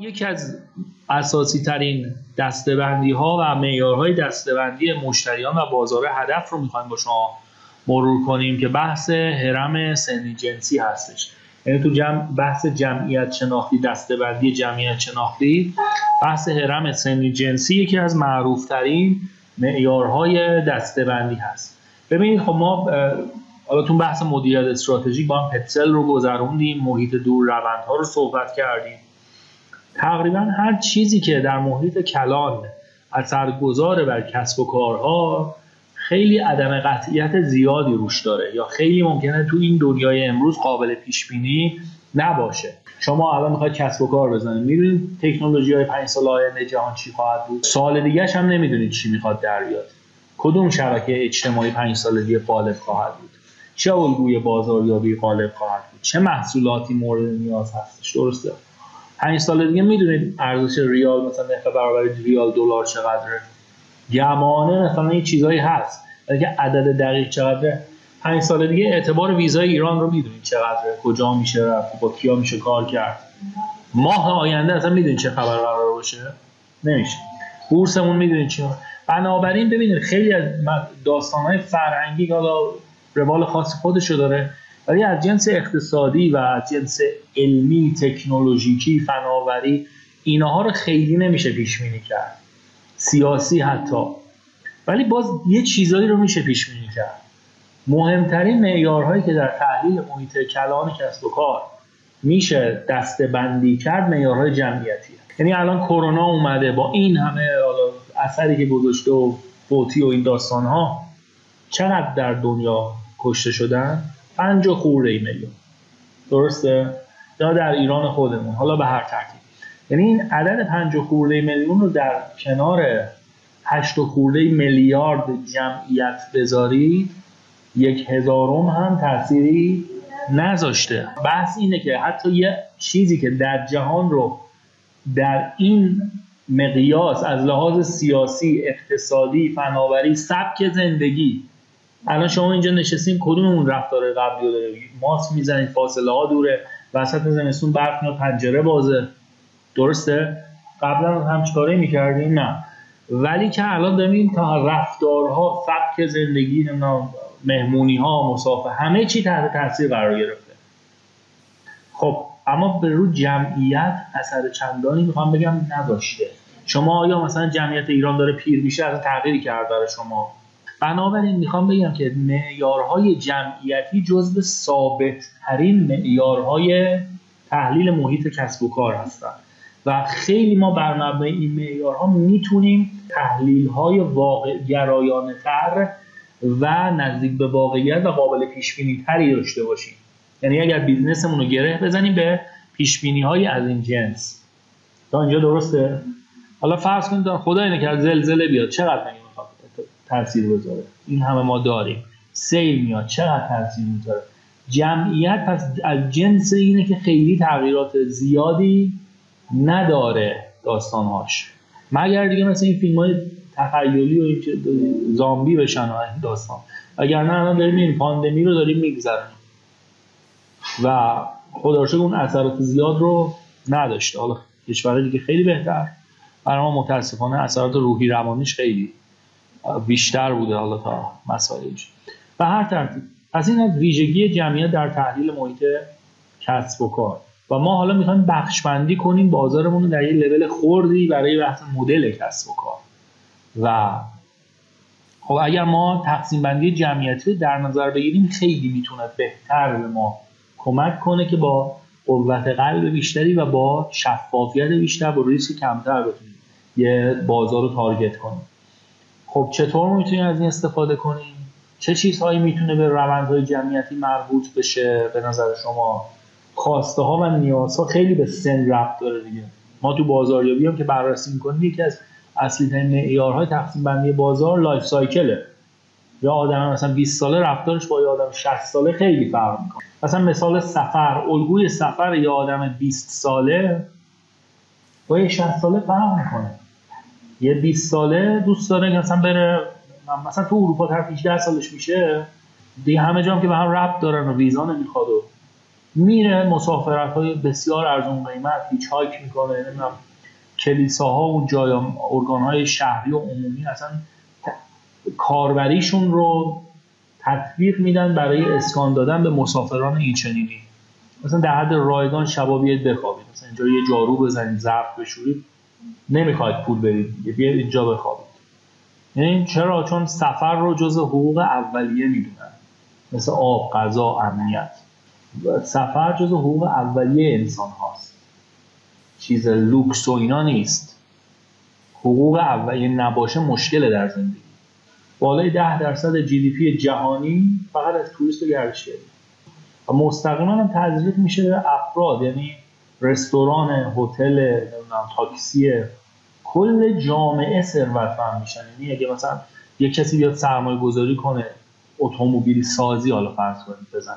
یکی از اساسی ترین دستبندی ها و معیارهای دستبندی مشتریان و بازار هدف رو می‌خوایم با شما مرور کنیم که بحث هرم سنی جنسی هستش. یعنی تو جمع بحث جمعیت شناختی دستبندی جمعیت شناختی بحث هرم سنی جنسی یکی از معروفترین معیارهای دستبندی هست. ببینید خب ما حالا تو بحث مدیریت استراتژیک با هم پتسل رو گذروندیم محیط دور روندها رو صحبت کردیم. تقریبا هر چیزی که در محیط کلان اثرگذار بر کسب و کارها خیلی عدم قطعیت زیادی روش داره یا خیلی ممکنه تو این دنیای امروز قابل پیش بینی نباشه. شما الان می‌خواید کسب و کار بزنید می‌دونید تکنولوژی های پنج سال آینده جهان چی خواهد بود؟ سال دیگه هم نمی‌دونید چی می‌خواد در بیاد. کدوم شبکه اجتماعی پنج سال دیگه غالب خواهد بود؟ چه الگوی بازاریابی غالب خواهد بود؟ چه محصولاتی مورد نیاز هستش؟ درسته. پنج سال دیگه می‌دونید ارزش ریال مثلا نرخ برابر ریال دلار چقدره. گمانه مثلا این چیزایی هست. ولی عدد دقیق چقدره. پنج سال دیگه اعتبار ویزای ایران رو می‌دونید چقدره. کجا میشه رفت با کیا میشه کار کرد. ماه آینده اصلا می‌دونید چه خبر قرار باشه؟ نمیشه. بورسمون می‌دونید چی بنابراین ببینید خیلی از داستانهای فرهنگی حالا روال خاص خودشو داره. ولی از جنس اقتصادی و از جنس علمی تکنولوژیکی فناوری اینها رو خیلی نمیشه پیش بینی کرد. سیاسی حتی. ولی باز یه چیزایی رو میشه پیش بینی کرد. مهمترین معیارهایی که در تحلیل محیط کلان کسب و کار میشه دسته بندی کرد معیارهای جمعیتی یعنی الان کرونا اومده با این همه اثری که گذاشته و فوتی و این داستان ها چقدر در دنیا کشته شدن؟ پنج خورده ای میلیون. درسته؟ یا در ایران خودمون. حالا به هر ترتیب. یعنی این عدد پنج خورده میلیون رو در کنار هشت خورده میلیارد جمعیت بذارید یک هزارم هم تأثیری نذاشته. بحث اینه که حتی یه چیزی که در جهان رو در این مقیاس از لحاظ سیاسی اقتصادی فناوری سبک زندگی الان شما اینجا نشستین کدوممون رفتار قبلی رو داره ماسک می‌زنید فاصله ها دوره وسط زمستون برف میاد پنجره بازه. درسته؟ قبلا هم چیکاره می‌کردیم نه. ولی که الان داریم تا رفتارها سبک زندگی مهمونی ها مسافه همه چی تحت تاثیر قرار گرفته. خب اما به رو جمعیت اثر چندانی می‌خوام بگم نداشته. شما آیا مثلا جمعیت ایران داره پیر میشه از تغییری کرد برای شما؟ بنابراین می‌خوام بگم که معیارهای جمعیتی جزو ثابت ترین معیارهای تحلیل محیط کسب و کار هستند و خیلی ما بر مبنای این معیارها می‌تونیم تحلیل های واقع گرایانه تر و نزدیک به واقعیت و قابل پیش بینی تری داشته باشیم. یعنی اگر بیزنسمون رو گره بزنیم به پیش بینی های از این جنس. تا اینجا درسته؟ حالا فرض کنید خدا اینه که زلزله بیاد. چقدر تاثیر بذاره این همه ما داریم. سیل میاد. چقدر تاثیر می‌ذاره؟ جمعیت پس از جنس اینه که خیلی تغییرات زیادی نداره داستانهاش. مگر دیگه مثل این فیلم های تخیلی و زامبی بشن این داستان. اگر نه الان داریم این پاندمی رو داریم میگذرونیم. و خدا اون اثرات زیاد رو نداشته حالا کشور دیگه خیلی بهتر. برای ما متاسفانه اثرات روحی روانیش خیلی بیشتر بوده حالا تا مسائلش. به هر ترتیب از این از ویژگی جمعیت در تحلیل محیط کسب و کار. و ما حالا می‌خوایم بخشبندی کنیم بازارمون رو در یه لول خوردی برای بحث مدل کسب و کار. و خب اگر ما تقسیم بندی جمعیتی در نظر بگیریم خیلی می‌تونه بهتر به ما کمک کنه که با قوت قلب بیشتری و با شفافیت بیشتر با ریسک کمتر بتونیم یه بازار رو target کنیم. خب چطور می‌تونیم از این استفاده کنیم؟ چه چیزهایی می‌تونه به روندهای جمعیتی مربوط بشه به نظر شما؟ خواسته ها و نیازها خیلی به سن ربط داره دیگه. ما تو بازاریابی هم که بررسی می‌کنیم یکی از اصلی ترین معیارهای تقسیم بندی بازار life cycle ه. یا آدم مثلا 20 ساله رفتارش با یه آدم 60 ساله خیلی فرق می‌کنه. مثلا مثال سفر الگوی سفر یه آدم 20 ساله با یه 60 ساله فرق می‌کنه. یه 20 ساله دوست داره مثلا بره مثلا تو اروپا طرف 18 سالش میشه دیگه همه جام که به هم ربط دارن و ویزا نمی‌خواد و میره. مسافرت های بسیار ارزون قیمت هیچ هایک می‌کنه نمی‌دونم کلیساها و جای ارگان های شهری و عمومی اصلا کاربریشون رو تطبیق میدن برای اسکان دادن به مسافران این چنینی مثلا در حد رایگان شبا بیاید بخوابید مثلا اینجا یه جارو بزنید ظرف بشورید. نمی‌خواید پول برید بیاید اینجا بخوابید. یعنی چرا؟ چون سفر رو جز حقوق اولیه می‌دونن. مثل آب غذا امنیت. سفر جز حقوق اولیه انسان هاست چیز لوکس و اینا نیست. حقوق اولیه نباشه مشکل در زندگی. بالای ده درصد GDP جهانی فقط از توریست و گردشگری. و مستقیما هم تزریق میشه به افراد. یعنی رستوران هتل تاکسی کل جامعه ثروتمند میشن. یعنی اگه مثلا یه کسی بیاد سرمایه گذاری کنه اتومبیل سازی حالا فرض کنید بزنه.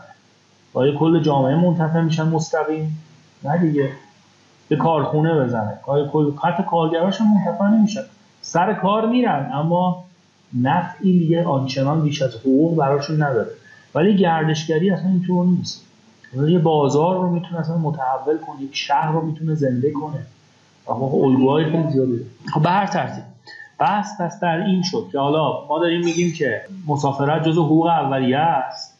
آیا کل جامعه منتفع میشن مستقیم. نه دیگه. به کارخونه بزنه. آیا کل حتی کارگراش منتفع نمیشن. سر کار میرن اما نفعی دیگه آنچنان بیش از حقوق براشون نداره. ولی گردشگری اصلا اینطور نیست. یه بازار رو می‌تونه اصلا متحول کنه یک شهر رو می‌تونه زنده کنه. الگوهای خیلی زیادی خب به هر ترتیب. بحث پس در این شد که حالا ما داریم میگیم که مسافرت جزو حقوق اولیه است.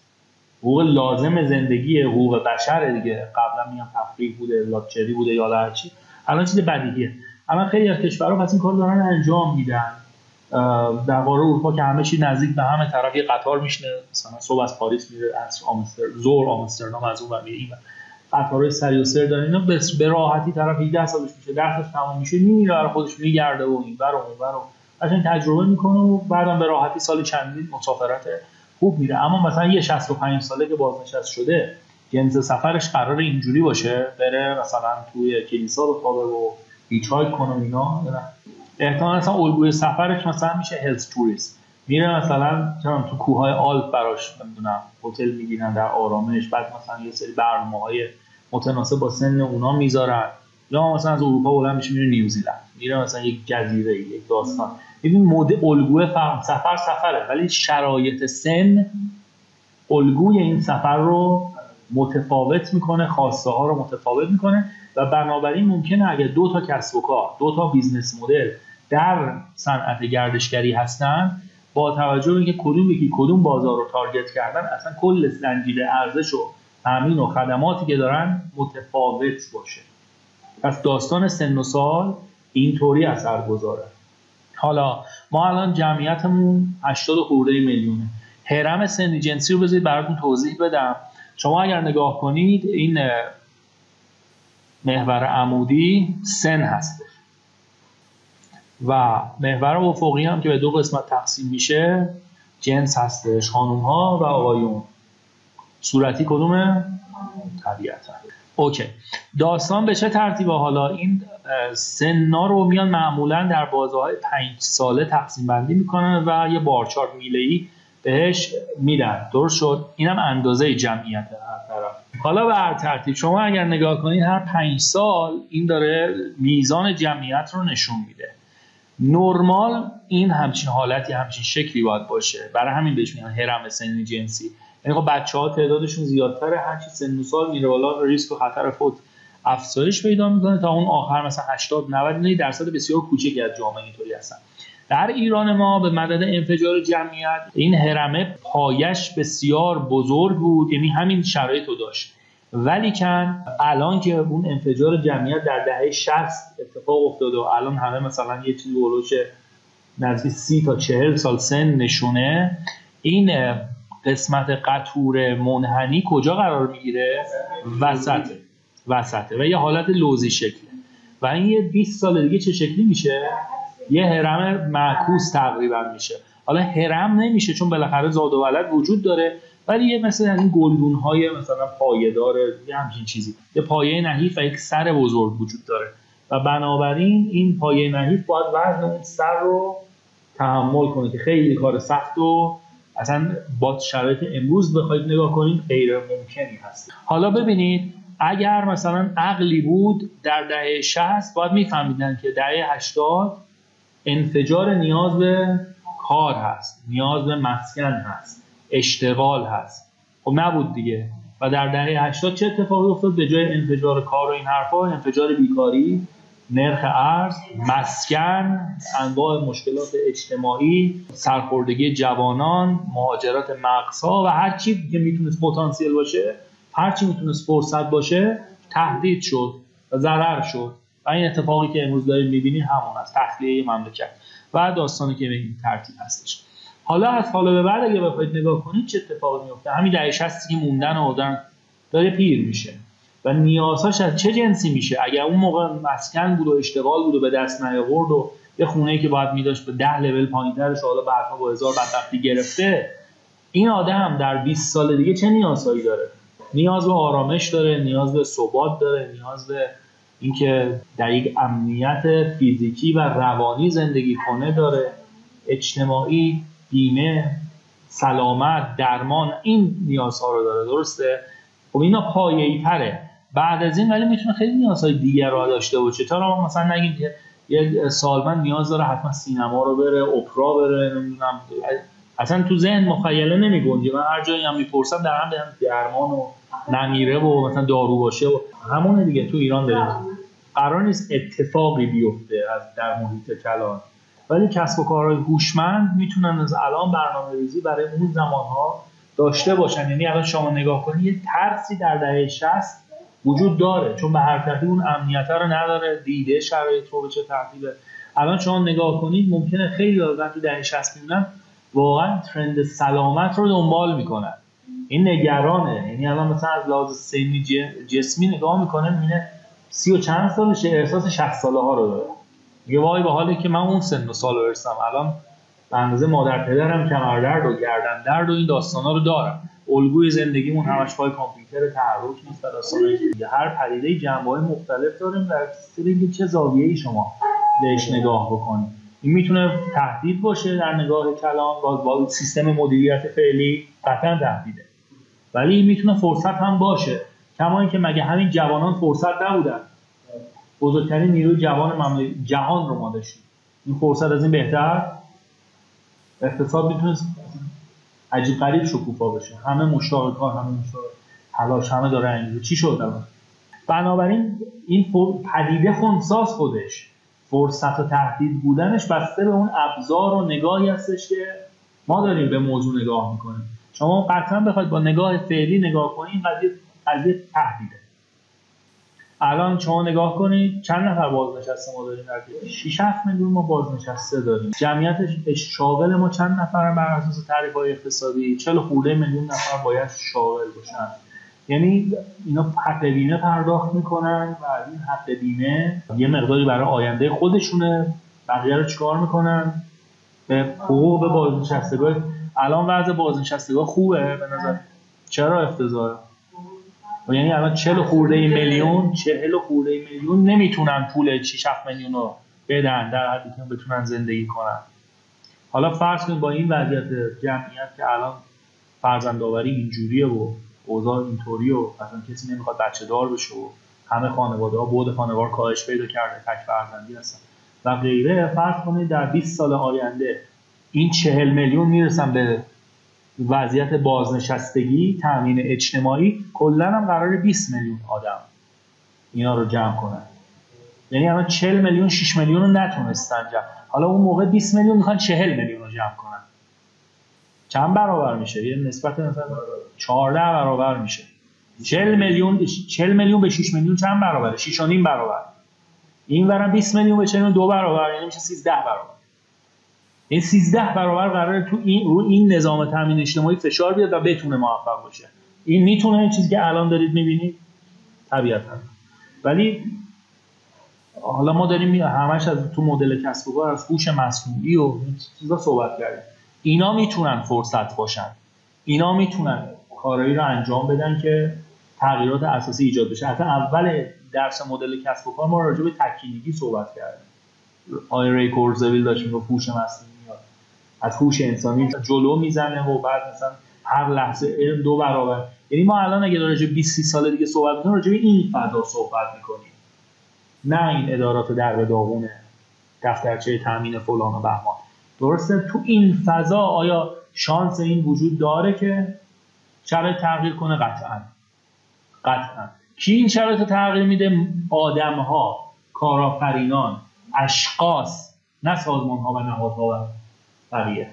حقوق لازم زندگی حقوق بشر دیگه. قبلا میگم تفریح بوده لاکچری بوده یا هرچی الان چیز بدیهیه. اما خیلی از کشورها پس این کار دارن انجام میدن. در قاره اروپا که همه چی نزدیک به همه طرف یه قطار میشنه مثلا صبح از پاریس میره از آمستر زور آمستردام از اون میره این قطارهای سری و سر دارن. اینا به راحتی طرف 18 سالش میشه 10 سالش تمام میشه میره برای خودش میگرده و این بر اون بر قشنگ تجربه می‌کنه و بعدم به راحتی سال چندین مسافرت خوب میره. اما مثلا یه 65 ساله که بازنشست شده جنس سفرش قرار اینجوری باشه بره مثلا توی کلیسا بخوابه و هیچ کنه اینا. احتمال مثلا الگوی سفرش مثلا میشه هلز توریست میره مثلا تو کوههای آلپ براش نمی‌دونم هتل می‌گیرن در آرامش بعد مثلا یه سری برنامه های متناسب با سن اونا می‌ذارن. یا مثلا از اروپا بلند میشه میره نیوزیلند. میره مثلا یک جزیره یک داستان. ببین مود الگوی فهم سفر سفره ولی شرایط سن الگوی این سفر رو متفاوت می‌کنه خواسته ها رو متفاوت می‌کنه و بنابراین ممکنه اگه دو تا کسب و کار دو تا business model در صنعت گردشگری هستن با توجه به اینکه کدوم یکی کدوم بازار رو target کردن اصلا کل زنجیره ارزش و تامین و خدماتی که دارن متفاوت باشه. پس داستان سن و سال اینطوری اثر گذاره. حالا ما الان جمعیتمون 80 خورده میلیونه. هرم سنی جنسی رو بذارید براتون توضیح بدم. شما اگر نگاه کنید این محور عمودی سن هسته و محور افقی هم که به دو قسمت تقسیم میشه جنس هستش خانوم ها و آقایون. صورتی کدومه؟ طبیعتا. اوکی. داستان به چه ترتیبه؟ حالا این سنا رو میان معمولا در بازه های پنج ساله تقسیم بندی می‌کنن و یه بارچارت میله ای بهش میدن. درست شد؟ اینم اندازه جمعیت هر طرف. حالا به هر ترتیب شما اگر نگاه کنید هر پنج سال این داره میزان جمعیت رو نشون میده. نرمال این همچین حالتی همچین شکلی باید باشه. برای همین بهش میگن هرم سنی جنسی. یعنی خب بچه ها تعدادشون زیادتره هرچی سن و سال میره بالا ریسک و خطر فوت افزایش پیدا می‌کنه تا اون آخر مثلا 80 90 درصد بسیار کوچکی از جامعه اینطوری هستن. در ایران ما به مدد انفجار جمعیت این هرمه پایش بسیار بزرگ بود یعنی همین شرایط داشت. ولی کن الان که اون انفجار جمعیت در دهه 60 اتفاق افتاده و الان همه مثلا یه چیزی بولوش نزدیک 30 تا 40 سال سن نشونه این قسمت قطور منحنی کجا قرار می‌گیره؟ وسط وسطه. و یه حالت لوزی شکله و این یه 20 سال دیگه چه شکلی میشه؟ یه هرم معکوس تقریبا میشه. حالا هرم نمیشه چون بالاخره زاد و ولد وجود داره. ولی یه مثل این گلدون های مثلا پایدار یه همچین چیزی. یه پایه نحیف و یک سر بزرگ وجود داره. و بنابراین این پایه نحیف باید وزن اون سر رو تحمل کنه که خیلی کار سخت و اصلا با شرایط امروز بخواید نگاه کنید غیر ممکنی هست. حالا ببینید اگر مثلا عقلی بود در دهه 60 باید میفهمیدن که دهه 80 انفجار نیاز به کار هست نیاز به مسکن هست. اشتغال هست. خب نبود دیگه. و در دهه 80 چه اتفاقی افتاد؟ به جای انفجار کار و این حرفا انفجار بیکاری نرخ ارز مسکن انواع مشکلات اجتماعی سرخوردگی جوانان مهاجرت مقصا و هر چی که می‌تونست پتانسیل باشه هر چی می‌تونست فرصت باشه تهدید شد و ضرر شد. و این اتفاقی که امروز داریم می‌بینیم همون است. تخلیه مملکت. و داستانی که به این ترتیب هستش. حالا از حالا به بعد اگه بخواید نگاه کنید چه اتفاقی میفته؟ همین دهه 60 که موندن و داره پیر میشه. و نیازهاش از چه جنسی میشه؟ اگر اون موقع مسکن بود و اشتغال بود و به دست نیاورد و یه خونه که باید میداشت به ده لول پایینترش حالا بعدها با هزار بدبختی گرفته این آدم در 20 سال دیگه چه نیازهایی داره؟ نیاز به آرامش داره نیاز به ثبات داره نیاز به اینکه در یک امنیت فیزیکی و روانی زندگی کنه داره اجتماعی بیمه سلامت درمان این نیازها رو داره درسته؟ خب اینا پایه‌ای تره بعد از این ولی می‌تونه خیلی نیازهای دیگر رو داشته باشه. تا ما مثلا نگیم که یک سالمند نیاز داره حتما سینما رو بره اپرا بره نمی‌دونم. اصلا تو ذهن مخیله نمی من هر جایی هم می‌پرسم در هم درمان و نمیره و مثلا دارو باشه و همونه دیگه تو ایران داریم. قرار نیست اتفاقی بیفته از در محیط کلان ولی کسب و کارهای هوشمند می‌تونن از الان برنامه ریزی برای اون زمانها داشته باشن. یعنی الان شما نگاه کنید یه ترسی در دهه 60 وجود داره چون به هر اون امنیت رو نداره دیده شرایط رو به چه ترتیبه. الان شما نگاه کنید ممکنه خیلی آدم تو دهه 60 می‌بینن واقعا ترند سلامت رو دنبال می‌کنن. این نگرانه. یعنی الان مثلا از لحاظ سنی جسمی نگاه می‌کنه می‌بینه سی و چند سالشه احساس 60 ساله ها رو داره. یه وای به حالی که من اون سن و سال برسم الان به اندازه مادر پدرم کمردرد و گردن درد و این داستانا رو دارم. الگوی زندگیمون همش پای کامپیوتر تحرک نیست و داستانای هر پدیده جنبه های مختلف داریم در اینکه چه زاویه شما بهش نگاه بکنید. این می‌تونه تهدید باشه در نگاه کلام با, با سیستم مدیریت فعلی قطعا تهدیده. ولی می‌تونه فرصت هم باشه. کما اینکه مگه همین جوانان فرصت نبودن. بزرگترین نیروی جوان جهان رو ما داشتیم این فرصت از این بهتر؟ اقتصاد می‌تونست عجیب غریب شکوفا بشه. همه مشتاق کار همه مشتاق تلاش همه داره انگیزه. چی شد الان؟ بنابراین این پدیده خونساز خودش. فرصت و تهدید بودنش بسته به اون ابزار و نگاهی هستش که ما داریم به موضوع نگاه می‌کنیم. شما قطعا بخواید با نگاه فعلی نگاه کنید قضیه تهدیده. الان شما نگاه کنید چند نفر بازنشسته ما داریم در 6 7 میلیون ما بازنشسته داریم. جمعیت شاغل ما چند نفر بر اساس تعریف های اقتصادی 40 خورده میلیون نفر باید شاغل باشن. یعنی اینا حق بیمه پرداخت می‌کنن و این حق بیمه یه مقداری برای آینده خودشونه. بقیه رو چیکار می‌کنن؟ به حقوق بازنشستگاه. الان وضع بازنشستگاه خوبه به نظر چرا افتضاحه؟ و یعنی الان 40 خورده میلیون 40 خورده میلیون نمی‌تونن پول 6 7 میلیون رو بدن در حدی که بتونن زندگی کنن. حالا فرض کنید با این وضعیت جمعیت که الان فرزند آوری اینجوریه و اوضاع اینطوری و اصلا کسی نمی‌خواد بچه دار بشه و همه خانواده ها بود خانوار کاهش پیدا کرده تک فرزندی هستن و غیره فرض کنید در 20 سال آینده این 40 میلیون می‌رسن به وضعیت بازنشستگی تامین اجتماعی کلا هم قرار 20 میلیون آدم اینا رو جمع کنن. یعنی الان 40 میلیون 6 میلیون رو نتونستن جمع. حالا اون موقع 20 میلیون می‌خوان 40 میلیون رو جمع کنن. چند برابر میشه؟ یه نسبت مثلا 14 برابر میشه. 40 میلیون 40 میلیون به 6 میلیون چند برابره؟ 6 و نیم برابر. این ورم 20 میلیون به 40 دو برابر یعنی میشه 13 برابر. این 13 برابر قراره تو این رو این نظام تامین اجتماعی فشار بیاد و بتونه موفق باشه. این می‌تونه این چیزی که الان دارید می‌بینید؟ طبیعتا. ولی حالا ما داریم همش از تو مدل کسب و کار از هوش مصنوعی و چیزا صحبت کردیم. اینا می‌تونن فرصت باشن. اینا می‌تونن کارایی رو انجام بدن که تغییرات اساسی ایجاد بشه. حتی اول درس مدل کسب و کار ما راجع به تکینگی صحبت کردیم. آی ری کورزویل داشت می‌گفت هوش مصنوعی. از هوش انسانی جلو می‌زنه و بعد مثلا هر لحظه علم دو برابر. یعنی ما الان اگه راجع 20 سال دیگه صحبت می‌کنیم راجع این فضا صحبت می‌کنیم. نه این ادارات در داغونه دفترچه تامین فلان و بهمان. درسته؟ تو این فضا آیا شانس این وجود داره که شرایط تغییر کنه؟ قطعا. قطعا. کی این شرایط تغییر میده؟ آدم ها کارآفرینان اشخاص نه سازمان ها و نهادها و بقیه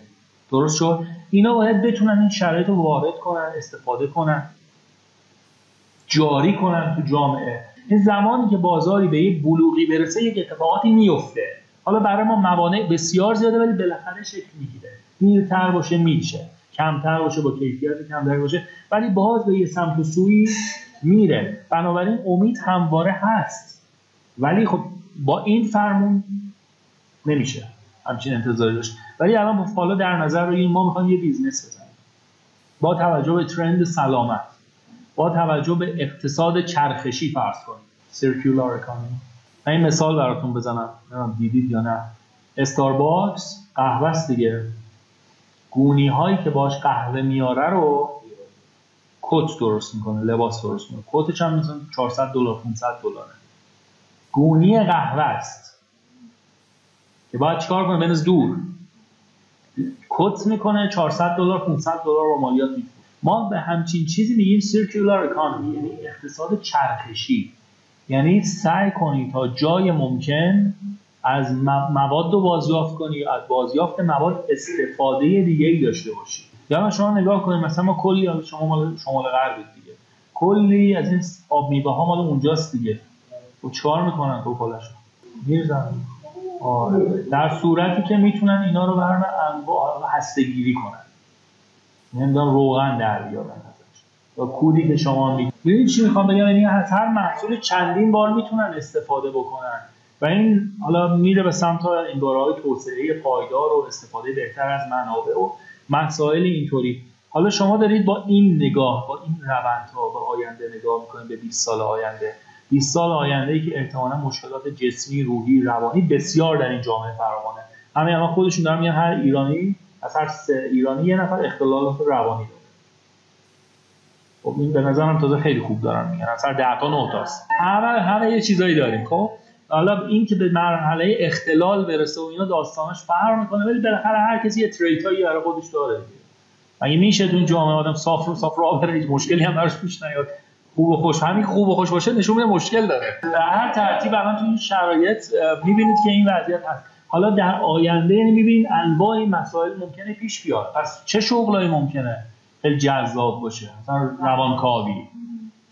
درست شد؟ اینا باید بتونن این شرایط رو وارد کنن استفاده کنن جاری کنن تو جامعه. این زمانی که بازاری به یک بلوغی برسه یک اتفاقاتی میفته. حالا برای ما موانع بسیار زیاده ولی بالاخره شکل می‌گیره. دیرتر باشه میشه. کمتر باشه با کیفیت کمتر باشه. ولی باز به یه سمت و سوی میره. بنابراین امید همواره هست. ولی خب با این فرمون نمیشه. همچین انتظاری داشت. ولی الان با در نظر رو ما می‌خوایم یه business بزنیم. با توجه به ترند سلامت با توجه به اقتصاد چرخشی فرض کنیم سیرکولار اکانومی من این مثال براتون بزنم نمی‌دونم دیدید یا نه. استارباکس قهوه است دیگه. گونی هایی که باش قهوه میاره رو کت درست می‌کنه لباس درست می‌کنه. کتش هم مثلا 400 دلار 500 دلاره. گونی قهوه است. که باید چیکار کنه؟ بنز دور. کت می‌کنه 400 دلار 500 دلار با مالیات می‌کنه ما به همچین چیزی میگیم سیرکولار اکانومی یعنی اقتصاد چرخشی. یعنی سعی کنید تا جای ممکن از مواد رو بازیافت کنی از بازیافت مواد استفاده دیگه ای داشته باشی. یا شما نگاه کنید مثلا ما کلی شما مال شمال غرب دیگه. کلی از این آب میوه ها مال اونجاست دیگه. و چکار می‌کنن تو کلاشون میرزن. آره. در صورتی که می‌تونن اینا رو برن انواع هستگیری کنن. نمی‌دونم روغن در بیارن یا کودی که شما میگید چی می‌خوام بگم؟ یعنی از هر محصول چندین بار می‌تونن استفاده بکنن. و این حالا میره به سمت این های توسعه پایدار و استفاده بهتر از منابع و مسائل اینطوری. حالا شما دارید با این نگاه با این روندها به آینده نگاه می‌کنید به 20 سال آینده. 20 سال آینده ای که احتمالا مشکلات جسمی روحی روانی بسیار در این جامعه فراوانه. همه الان خودشون دارن میگن هر ایرانی از هر سه ایرانی یه نفر اختلالات روانی داره. خب این به نظرم تازه خیلی خوب دارن میگن. از هر 10 تا 9 تاست. همه همه یه چیزایی داریم. خب؟ حالا این که به مرحله اختلال برسه و اینا داستانش فرق می‌کنه ولی بالاخره هر کسی یه تریت هایی برای خودش داره. اگه میشه تو این جامعه آدم صاف رو صاف رو هیچ مشکلی هم براش پیش نیاد. خوب و خوش. همین خوب و خوش باشه نشون میده مشکل داره. در هر ترتیب الان تو این شرایط می‌بینید که این وضعیت هست. حالا در آینده یعنی می‌بینید انواع مسائل ممکنه پیش بیاد. پس چه شغلایی ممکنه خیلی جذاب باشه؟ مثلا روانکاوی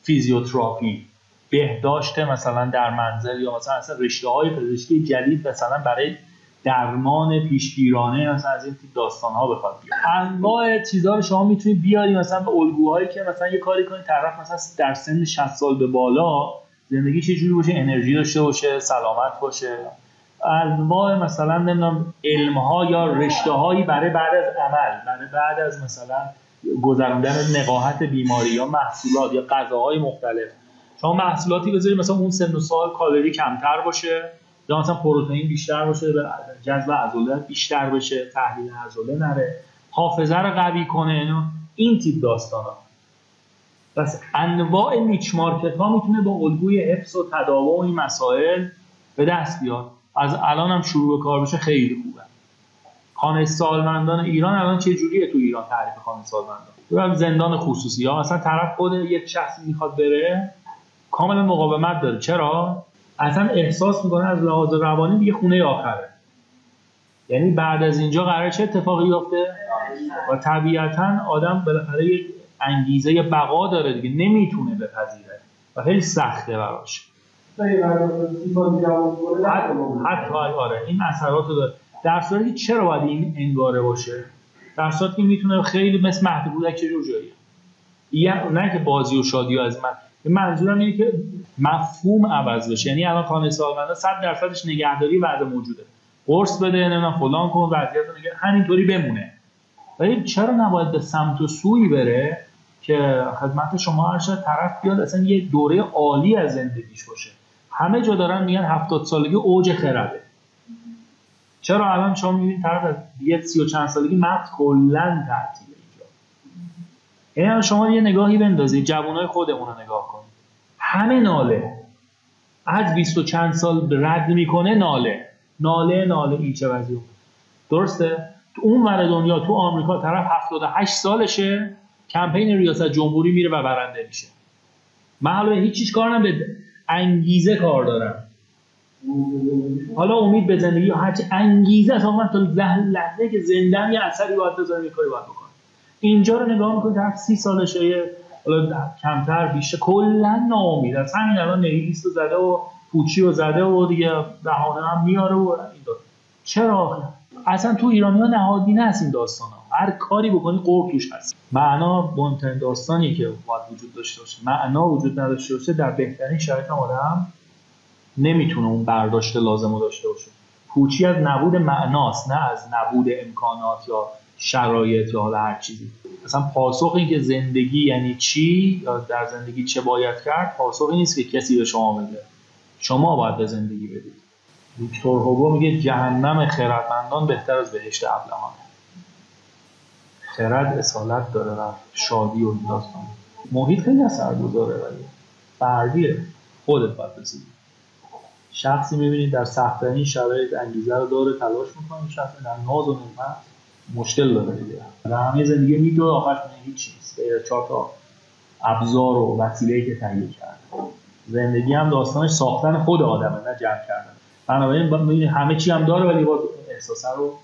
فیزیوتراپی بهداشت مثلا در منزل یا مثلا اصلا رشته های پزشکی جدید مثلا برای درمان پیشگیرانه مثلا از این داستان ها بخواد انواع چیزا رو شما می‌تونید بیاری مثلا به الگوهایی که مثلا یه کاری کنید طرف مثلا در سن 60 سال به بالا زندگی چه جوری باشه انرژی داشته باشه سلامت باشه. انواع مثلا نمی‌دونم علم ها یا رشته هایی برای بعد از عمل برای بعد از مثلا گذراندن نقاهت بیماری یا محصولات یا غذاهای مختلف. شما محصولاتی بذارید مثلا اون سن و سال کالری کمتر باشه. یا مثلا پروتئین بیشتر باشه به جذب عضله بیشتر بشه تحلیل عضله نره حافظه رو قوی کنه این تیپ داستان ها پس انواع نیچ مارکت ها می‌تونه با الگوی حفظ و تداوم این مسائل به دست بیاد. از الان هم شروع به کار بشه خیلی خوبه. خانه سالمندان ایران الان چه جوریه تو ایران تعریف خانه سالمندان؟ زندان خصوصی. یا مثلا طرف خود یک شخصی می‌خواد بره کاملا مقاومت داره. چرا؟ اصلا احساس می‌کنه از لحاظ روانی دیگه خونه آخره. یعنی بعد از اینجا قرار چه اتفاقی بیفته؟ و طبیعتا آدم بالاخره یک انگیزه بقا داره دیگه نمی‌تونه بپذیره و خیلی سخته براش. حتی آره این اثرات رو داره. در صورتی چرا باید این انگاره باشه؟ در صورتی که می‌تونه خیلی مثل مهد بودک رو جایی نه که بازی و شادی از من منظورم اینه که مفهوم عوض بشه. یعنی الان خانه سالمندا 100 درصدش نگهداری وضع موجوده. قرص بده نمی‌دونم فلان کن وضعیت نگه همینطوری بمونه. ولی چرا نباید به سمت و سوی بره که خدمت شما هر طرف بیاد اصلا یه دوره عالی از زندگیش باشه. همه جا دارن میگن 70 سالگی اوج خرده. چرا الان شما می‌بینید طرف از یه سی و چند سالگی مرد کلا تعطیله اینجا؟ یعنی شما یه نگاهی بندازید جوانای خودمون رو نگاه کنید. همه ناله. از 20 و چند سال رد می‌کنه ناله. ناله ناله این چه وضعیه؟ درسته؟ تو اون ور دنیا تو آمریکا طرف 78 سالشه کمپین ریاست جمهوری میره و برنده میشه. من حالا هیچ چیز کار به انگیزه کار دارم. حالا امید به زندگی هر انگیزه است. من تا لحظه که زنده یه اثری باید بذارم یه کاری باید بکنم. اینجا رو نگاه می‌کنید هر سی سالشه حالا کمتر بیشتر کلا ناامید از همین الان نیلیست رو زده و پوچی رو زده و دیگه بهانه هم میاره و این چرا اصلا تو ایرانی ها نهادی هست این داستان ها هر کاری بکنی قرب توش هست. معنا بنتن داستانی که باید وجود داشته باشه معنا وجود نداشته باشه در بهترین شرایط آدم نمی‌تونه اون برداشت لازم رو داشته باشه. پوچی از نبود معناست نه از نبود امکانات یا شرایط یا هر چیزی. مثلا پاسخ این که زندگی یعنی چی یا در زندگی چه باید کرد پاسخی نیست که کسی به شما بده. شما باید به زندگی بدید. ویکتور هوگو میگه جهنم خردمندان بهتر از بهشت ابلهانه. خرد اصالت داره و شادی و داستان. محیط خیلی اثر گذاره ولی فردیه. خودت باید بسیدی شخصی می‌بینید در سختترین شرایط انگیزه رو داره تلاش می‌کنه شخص در ناز و نعمت مشکل داره دیگه. در همه زندگی میدوه آخرش هیچ چیز. غیر چهار تا ابزار و وسیله که تهیه کرد زندگی هم داستانش ساختن خود آدمه نه جمع کردن. بنابراین همه چی هم داره ولی باز احساسه رو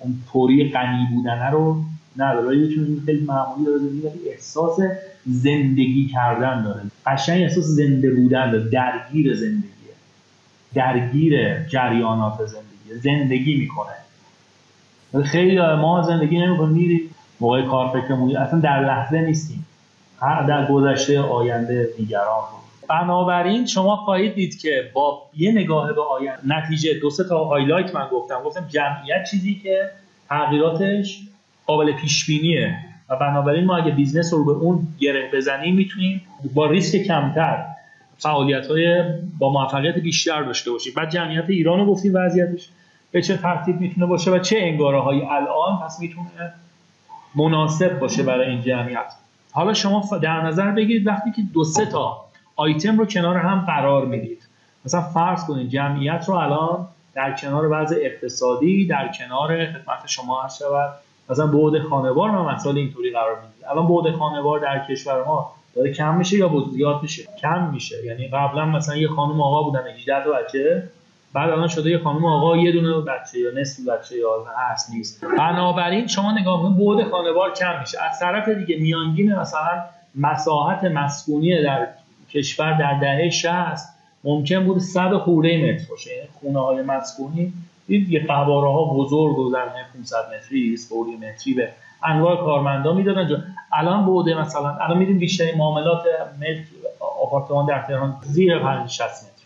اون طوری غنی بودنه رو نداره. یه خیلی معمولی داره زندگی ولی احساس زندگی کردن داره. قشنگ احساس زنده بودن داره. درگیر زندگیه. درگیر جریانات زندگی. زندگی می‌کنه. خیلی ما زندگی نمی‌کنیم. میریم موقع کار فکر اصلا در لحظه نیستیم. در گذشته آینده دیگران بنابراین شما خواهید دید که با یه نگاه به آینده نتیجه دو تا highlight من گفتم. گفتم جمعیت چیزی که تغییراتش قابل پیش بینیه و بنابراین ما اگه business رو به اون گره بزنیم می‌تونیم با ریسک کمتر فعالیت های با موفقیت بیشتر داشته باشیم. بعد جمعیت ایران رو گفتیم وضعیتش. به چه ترتیب می‌تونه باشه و چه انگاره های الان پس می‌تونه مناسب باشه برای این جمعیت. حالا شما در نظر بگیرید وقتی که دو سه تا آیتم رو کنار هم قرار می‌دید. مثلا فرض کنید جمعیت رو الان در کنار وضع اقتصادی در کنار خدمت شما هر شود. مثلا بعد خانوار و مسائل اینطوری قرار می‌دید الان بعد خانوار در کشور ما داره کم میشه یا زیاد میشه؟ کم میشه. یعنی قبلا مثلا یه خانم آقا بودن 18 تا بچه. بعد الان شده یه خانم آقا یه دونه بچه یا نصف بچه یا هست نیست. بنابراین شما نگاه کنید بعد خانوار کم میشه. از طرف دیگه میانگین مثلا مساحت مسکونی در کشور در دهه 60 ممکن بود 100 خورده متر باشه. یعنی خونه های مسکونی یه قواره ها بزرگ و زمین 500 متری 20 متری به انواع کارمندا می‌دادن. الان بوده مثلا الان میدیم بیشتر معاملات ملک آپارتمان در تهران زیر 50 60 متر.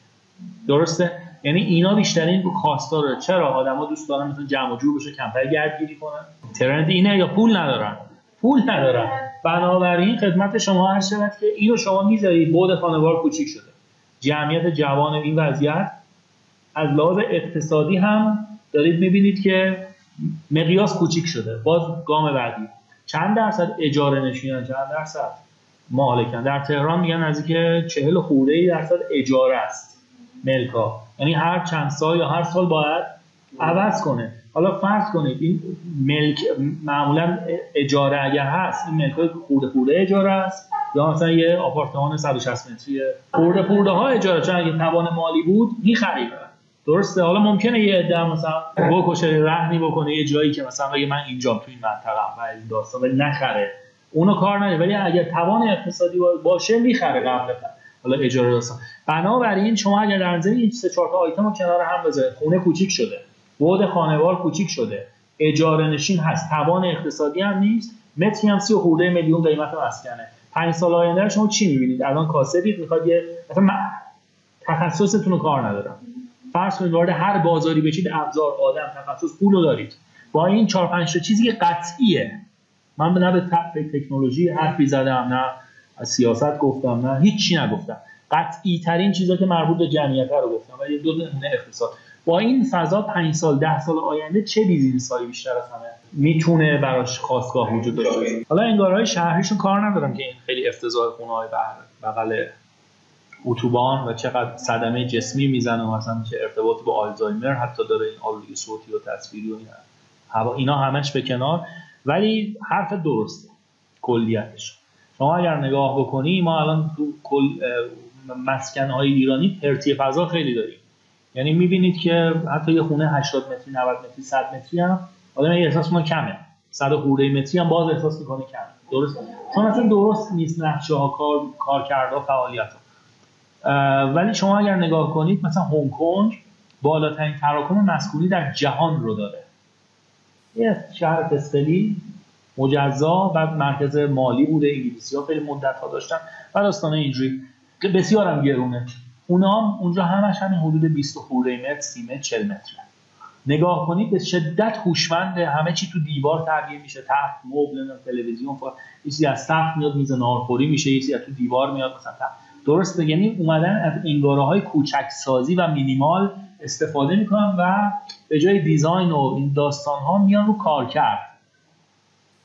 درسته؟ یعنی اینا بیشترین خواستاره چرا آدما دوست دارن مثلا جمع جور بشه کمتر گردگیری کنن؟ ترند اینه یا پول ندارن؟ پول ندارن. بنابراین خدمت شما هر شود که اینو شما می‌ذارید بود خانوار کوچیک شده. جمعیت جوان این وضعیت از لحاظ اقتصادی هم دارید می‌بینید که مقیاس کوچیک شده. باز گام بعدی. چند درصد اجاره نشینن؟ چند درصد؟ مالکن. در تهران میگن نزدیک چهل خورده درصد اجاره است. ملکا یعنی هر چند سال یا هر سال باید عوض کنه. حالا فرض کنید این ملک معمولا اجاره اگر هست این ملک های خورده خورده اجاره است. یا مثلا یه آپارتمان 160 متریه خورده خورده ها اجاره. چون اگه توان مالی بود می‌خرید درسته؟ حالا ممکنه یه عده مثلا بکشه رهنی بکنه یه جایی که مثلا بگه من اینجا تو این منطقه و این داستان ولی نخره. اونو کار نداره ولی اگر توان اقتصادی باشه می‌خره قبل. حالا اجاره داستان. بنابراین شما اگر در نظر این سه چهار تا آیتم رو کنار هم بذارید خونه کوچیک شده بعد خانوار کوچیک شده اجاره نشین هست توان اقتصادی هم نیست متری هم سی و خورده میلیون قیمت مسکنه. پنج سال آینده شما چی می‌بینید؟ الان کاسبید می‌خواد یه مثلا تخصصتون رو کار ندارم. فرض کنید وارد هر بازاری بشید ابزار آدم تخصص پول دارید. با این چهار پنج تا چیزی که قطعیه. من نه به تکنولوژی حرفی زدم نه از سیاست گفتم نه هیچی نگفتم. قطعی ترین چیزا که مربوط به جمعیت رو گفتم. ولی دو اقتصاد. با این فضا 5 سال 10 سال آینده چه بیزینس هایی بیشتر از همه می‌تونه براش خواستگاه وجود داشته حالا انگارهای شهریشون کار ندارم که این خیلی افتضاح خونه های بغل اتوبان و چقدر صدمه جسمی می‌زنه مثلا چه ارتباط با آلزایمر حتی داره این آلودگی صوتی و تصویری و اینا همش به کنار. ولی حرف درسته. کلیتش. شما اگر نگاه بکنی ما الان تو کل مسکن های ایرانی پرتی فضا خیلی داریم. یعنی می‌بینید که حتی یه خونه 80 متری 90 متری 100 متری هم آدم احساس ما کمه. 100 خورده متری هم باز احساس می‌کنه کمه. درست چون اصلا درست نیست نقشه ها کار کرده فعالیت ها. ولی شما اگر نگاه کنید مثلا هنگ کنگ بالاترین تراکم مسکونی در جهان رو داره. یه شهر فسقلی مجزا و مرکز مالی بوده انگلیسی ها خیلی مدت ها داشتن و داستان اینجوری که بسیار هم گرونه. اونا هم اونجا همش همین حدود 20 خورده متر 30 متر 40 متر. نگاه کنید به شدت هوشمنده همه چی تو دیوار تغییر میشه. تحت مبل تلویزیون یه از سقف میاد میز نارخوری میشه یه از تو دیوار میاد مثلا درسته؟ یعنی اومدن از انگاره های کوچک سازی و مینیمال استفاده می‌کنن و به جای دیزاین و این داستان ها میان رو کار کرد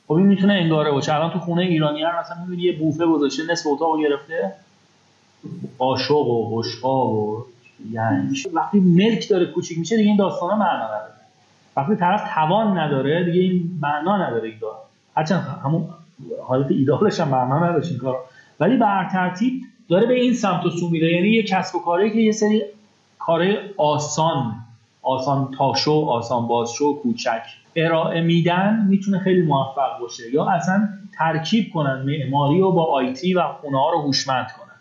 خب این می‌تونه انگاره باشه. الان تو خونه ایرانی هم مثلا می‌بینی یه بوفه گذاشته نصف اتاق گرفته. قاشق و بشقاب و یعنی وقتی ملک داره کوچیک میشه دیگه این داستان ها معنا نداره. وقتی طرف توان نداره دیگه این معنا نداره این دار هرچند همون حالت ایدالش هم معنا نداشت این کار ولی بر ترتیب داره به این سمت و سو میره. یعنی یه کسب و کاری که یه سری کار آسان آسان تاشو آسان بازشو کوچک. ارائه میدن می‌تونه خیلی موفق باشه. یا اصلا ترکیب کنن معماری رو با آیتی و خونه ها رو هوشمند کنن.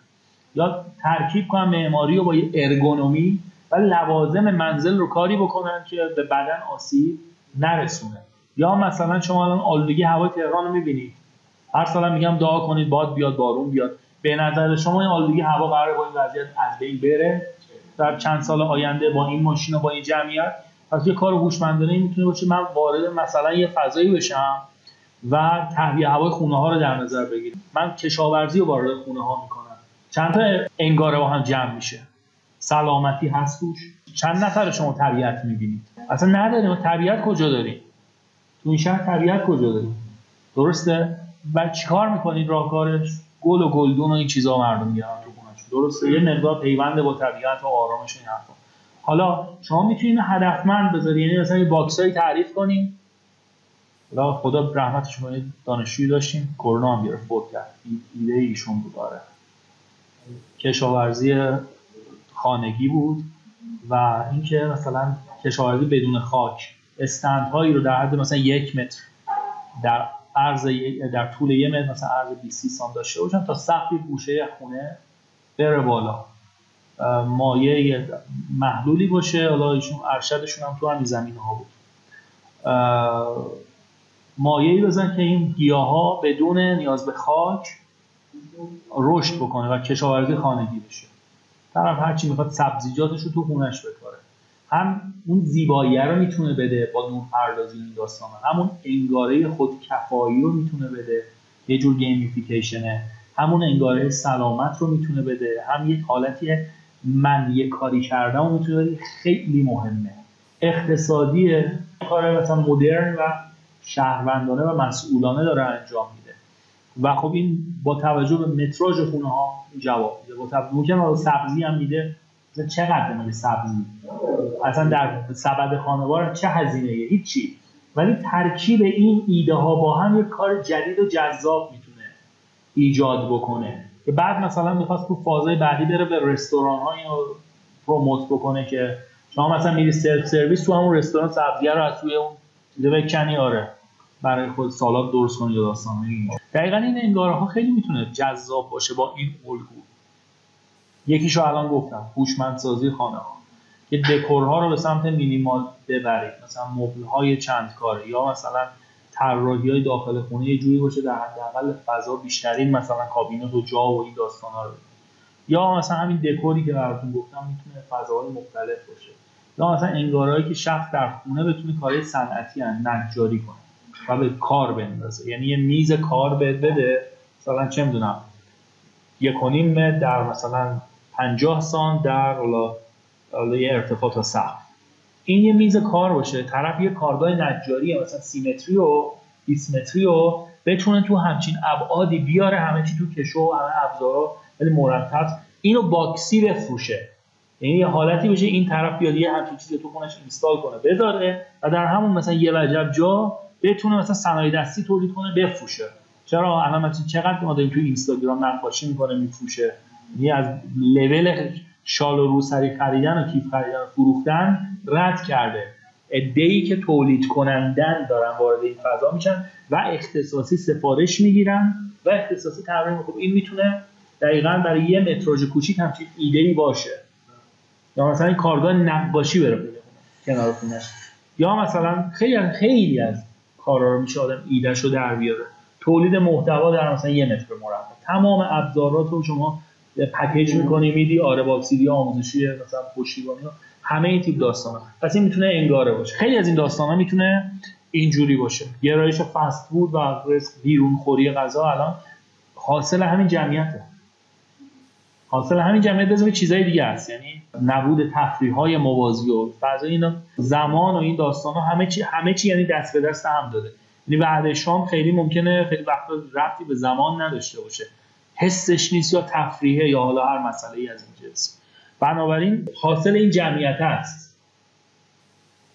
یا ترکیب کنن معماری رو با یه ارگونومی و لوازم منزل رو کاری بکنن که به بدن آسیب نرسونه. یا مثلا شما الان آلودگی هوای تهران رو می‌بینید. هر سال میگم دعا کنید باد بیاد بارون بیاد. به نظر شما این آلودگی هوا قرار با این وضعیت از بین بره؟ در چند سال آینده با این ماشین و با این جمعیت؟ پس یه کار هوشمندانه می‌تونه باشه من وارد مثلا یه فضایی بشم و تهویه هوای خونه ها رو در نظر بگیرم. من کشاورزی رو وارد خونه ها می‌کنم. چند تا انگاره با هم جمع میشه. سلامتی هست توش. چند نفر شما طبیعت می‌بینید؟ اصلا نداریم. طبیعت کجا داریم؟ تو این شهر طبیعت کجا داریم؟ درسته؟ و چیکار می‌کنید راهکارش؟ گل و گلدون و این چیزا مردم میگن تو درسته؟ یه مقدار پیوند با طبیعت و آرامش این حرفا. حالا شما می‌تونید هدفمند بذاری یعنی مثلا یه باکسایی تعریف کنیم. حالا خدا رحمتش کنه دانشجویی داشتیم. کرونا هم گرفت فوت کرد. ایده ایشون بود آره. کشاورزی خانگی بود و اینکه مثلا کشاورزی بدون خاک استندهایی رو در حد مثلا یک متر در عرض در طول یک متر مثلا عرض 20 سان داشته باشن تا سقف گوشه خونه بره بالا. مایه محلولی باشه. حالا ایشون ارشدشون هم تو همین زمین ها بود مایهی بزن که این گیاه ها بدون نیاز به خاک رشد بکنه و کشاورزی خانگی بشه. طرف هرچی می‌خواد سبزیجاتش رو تو خونش بکاره. هم اون زیبایی رو می‌تونه بده با نور پردازی این داستان همون انگاره خودکفایی رو می‌تونه بده. یه جور گیمیفیکیشنه همون انگاره سلامت رو می‌تونه بده. هم یک حالتی من یه کاری کردم و می‌تونه خیلی مهمه. اقتصادی کار مثلا مدرن و شهروندانه و مسئولانه داره انجام میده. و خب این با توجه به متراژ خونه ها جواب میده. با توجه ممکن سبزی هم میده. چقدر مگه سبزی؟ اصلا در سبد خانوار چه هزینه هیچی. ولی ترکیب این ایده ها با هم یک کار جدید و جذاب می‌تونه ایجاد بکنه. که بعد مثلا می‌خواست تو فازهای بعدی بره به رستوران های رو promote بکنه که شما مثلا میری سلف سرویس تو همون رستوران سبزیه رو از توی اون چیزا بکنی آره. برای خود سالاد درست کنی یا داستان دقیقا این انگاره ها خیلی می‌تونه جذاب باشه با این الگو. یکیشو الان گفتم هوشمندسازی خانه ها که دکورها رو به سمت مینیمال ببرید مثلا مبل های چند کاره یا مثلا طراحی های داخل خونه یه جوری باشه در حداقل فضا بیشترین مثلا کابینت و جا و این داستان ها رو. یا مثلا همین دکوری که براتون گفتم می‌تونه فضاهای مختلف باشه. یا مثلا انگارهایی که شخص در خونه بتونه کارهای صنعتی نجاری کنه و به کار بندازه. یعنی یه میز کار بده مثلا چه می‌دونم یک در مثلا 50 سان در حالا یه ارتفاع تا سقف این یه میز کار باشه. طرف یه کارگاه نجاری مثلا سیمتری و دیسمتری و بتونه تو همچین ابعادی بیاره همه چی تو کشو و همه ابزارا ولی مرتب اینو باکسی بفروشه. یعنی یه حالتی بشه این طرف بیاد یه همچین چیزی تو خونش اینستال کنه بذاره و در همون مثلا یه وجب جا بتونه مثلا صنایع دستی تولید کنه بفروشه. چرا؟ الان مثلا چقدر داریم تو اینستاگرام نقاشی می‌کنه میفروشه. یعنی از لول شال و روسری خریدن و کیف خریدن و فروختن رد کرده. ای که تولید کنندن دارن وارد این فضا میشن و اختصاصی سفارش می‌گیرن و اختصاصی تمرین خب این می‌تونه دقیقا برای یه متراژ کوچیک همچین ایده ای باشه. یا مثلا این کارگاه نقاشی بره پیدا کنار خونش یا مثلا خیلی خیلی از کارا رو میشه آدم ایدهش رو در بیاره. تولید محتوا در مثلا یه متر مربع. تمام ابزارات رو شما پکیج می‌کنی میدی آره با سیدی آموزشی مثلا پشتیبانی همه این تیپ داستان ها. پس این می‌تونه انگاره باشه. خیلی از این داستان ها می‌تونه اینجوری باشه. گرایش فست فود و بیرون خوری غذا الان حاصل همین جمعیته. حاصل همین جمعیت بزنید چیزای دیگه هست. یعنی نبود تفریح های موازی و فضای اینا زمان و این داستان همه چی همه چی یعنی دست به دست هم داده. یعنی بعد شام خیلی ممکنه خیلی وقت رفتی به زمان نداشته باشه. حسش نیست یا تفریحه یا حالا هر مسئله ای از این جنس. بنابراین حاصل این جمعیت است.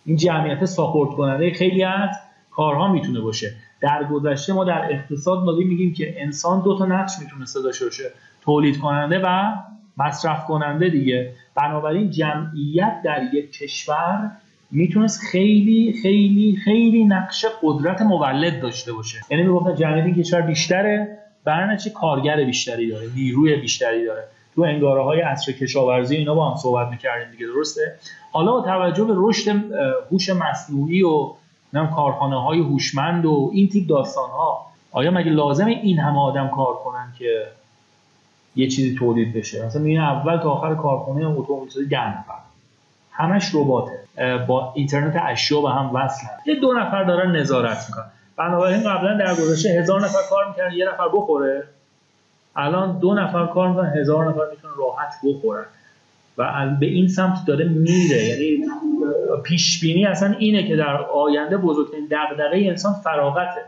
این جمعیت ساپورت کننده خیلی از کارها می‌تونه باشه. در گذشته ما در اقتصاد مالی میگیم که انسان دو تا نقش می‌تونه داشته باشه. تولید کننده و مصرف کننده دیگه. بنابراین جمعیت در یک کشور می‌تونست خیلی خیلی خیلی نقش قدرت مولد داشته باشه. یعنی می‌گفتن جمعیت این کشور بیشتره. برنامه چه کارگر بیشتری داره نیروی بیشتری داره. تو انگاره های عصر کشاورزی اینا با هم صحبت می‌کردیم دیگه درسته؟ حالا با توجه به رشد هوش مصنوعی و نم کارخانه های هوشمند و این تیپ داستان ها آیا مگه لازمه این همه آدم کار کنن که یه چیزی تولید بشه؟ مثلا میگن اول تا آخر کارخانه اتومبیل ده نفر. همش رباته. با اینترنت اشیا به هم وصلن. یه دو نفر دارن نظارت می‌کنن. بنابراین قبلا در گذشته هزار نفر کار می‌کردن یه نفر بخوره. الان دو نفر کار می‌کنن هزار نفر می‌تونن راحت بخورن. و به این سمت داره میره. یعنی پیش بینی اصلا اینه که در آینده بزرگترین دغدغه انسان فراغته.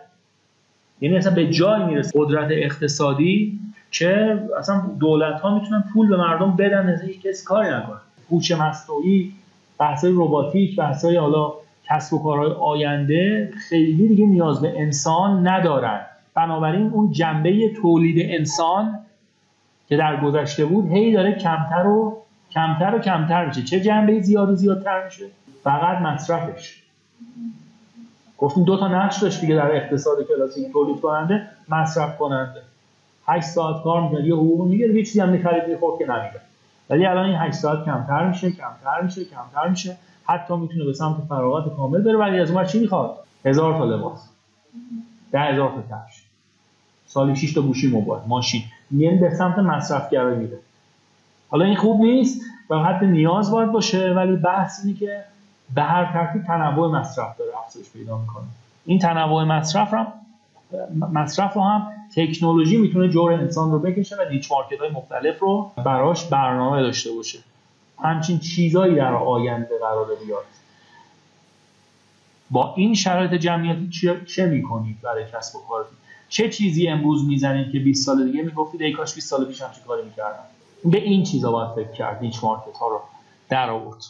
یعنی اصلا به جای می‌رسه. قدرت اقتصادی که اصلا دولت ها می‌تونن پول به مردم بدن از کسی کاری نکنه. هوش مصنوعی بحث رباتیک بحث حالا کسب و کارهای آینده خیلی دیگه نیاز به انسان ندارن. بنابراین اون جنبه تولید انسان که در گذشته بود هی داره کمتر و کمتر و کمتر میشه. چه جنبه زیاد و زیادتر میشه؟ فقط مصرفش. گفتیم دو تا نقش داشت دیگه در اقتصاد کلاسیک تولید کننده مصرف کننده. 8 ساعت کار می‌کنه یه حقوق می‌گیره یه چیزی هم می‌خرید می‌خورد که نمیده ولی الان این 8 ساعت کمتر میشه کمتر میشه کمتر میشه. حتی می‌تونه به سمت فراغت کامل بره. ولی از اون چی می‌خواد؟ هزار تا لباس. ده هزار تا کفش. سالی 6 تا گوشی موبایل ماشین. یعنی به سمت مصرفگرایی میره حالا این خوب نیست. و حتی نیاز باید باشه. ولی بحث اینه که به هر ترتیب تنوع مصرف داره افزایش پیدا می‌کنه. این تنوع مصرف هم مصرف رو هم تکنولوژی می‌تونه جور انسان رو بکشه و نیچ مارکت های مختلف رو براش برنامه داشته باشه. همچین چیزایی در آینده قرار بیاد. با این شرایط جمعیتی چه می‌کنید برای کسب و کارتون چه چیزی امروز می‌زنید که 20 سال دیگه می‌گفتید ای کاش 20 سال پیش چه کاری می‌کردم؟ به این چیزا باید فکر کرد نیچ مارکت ها رو در آورد.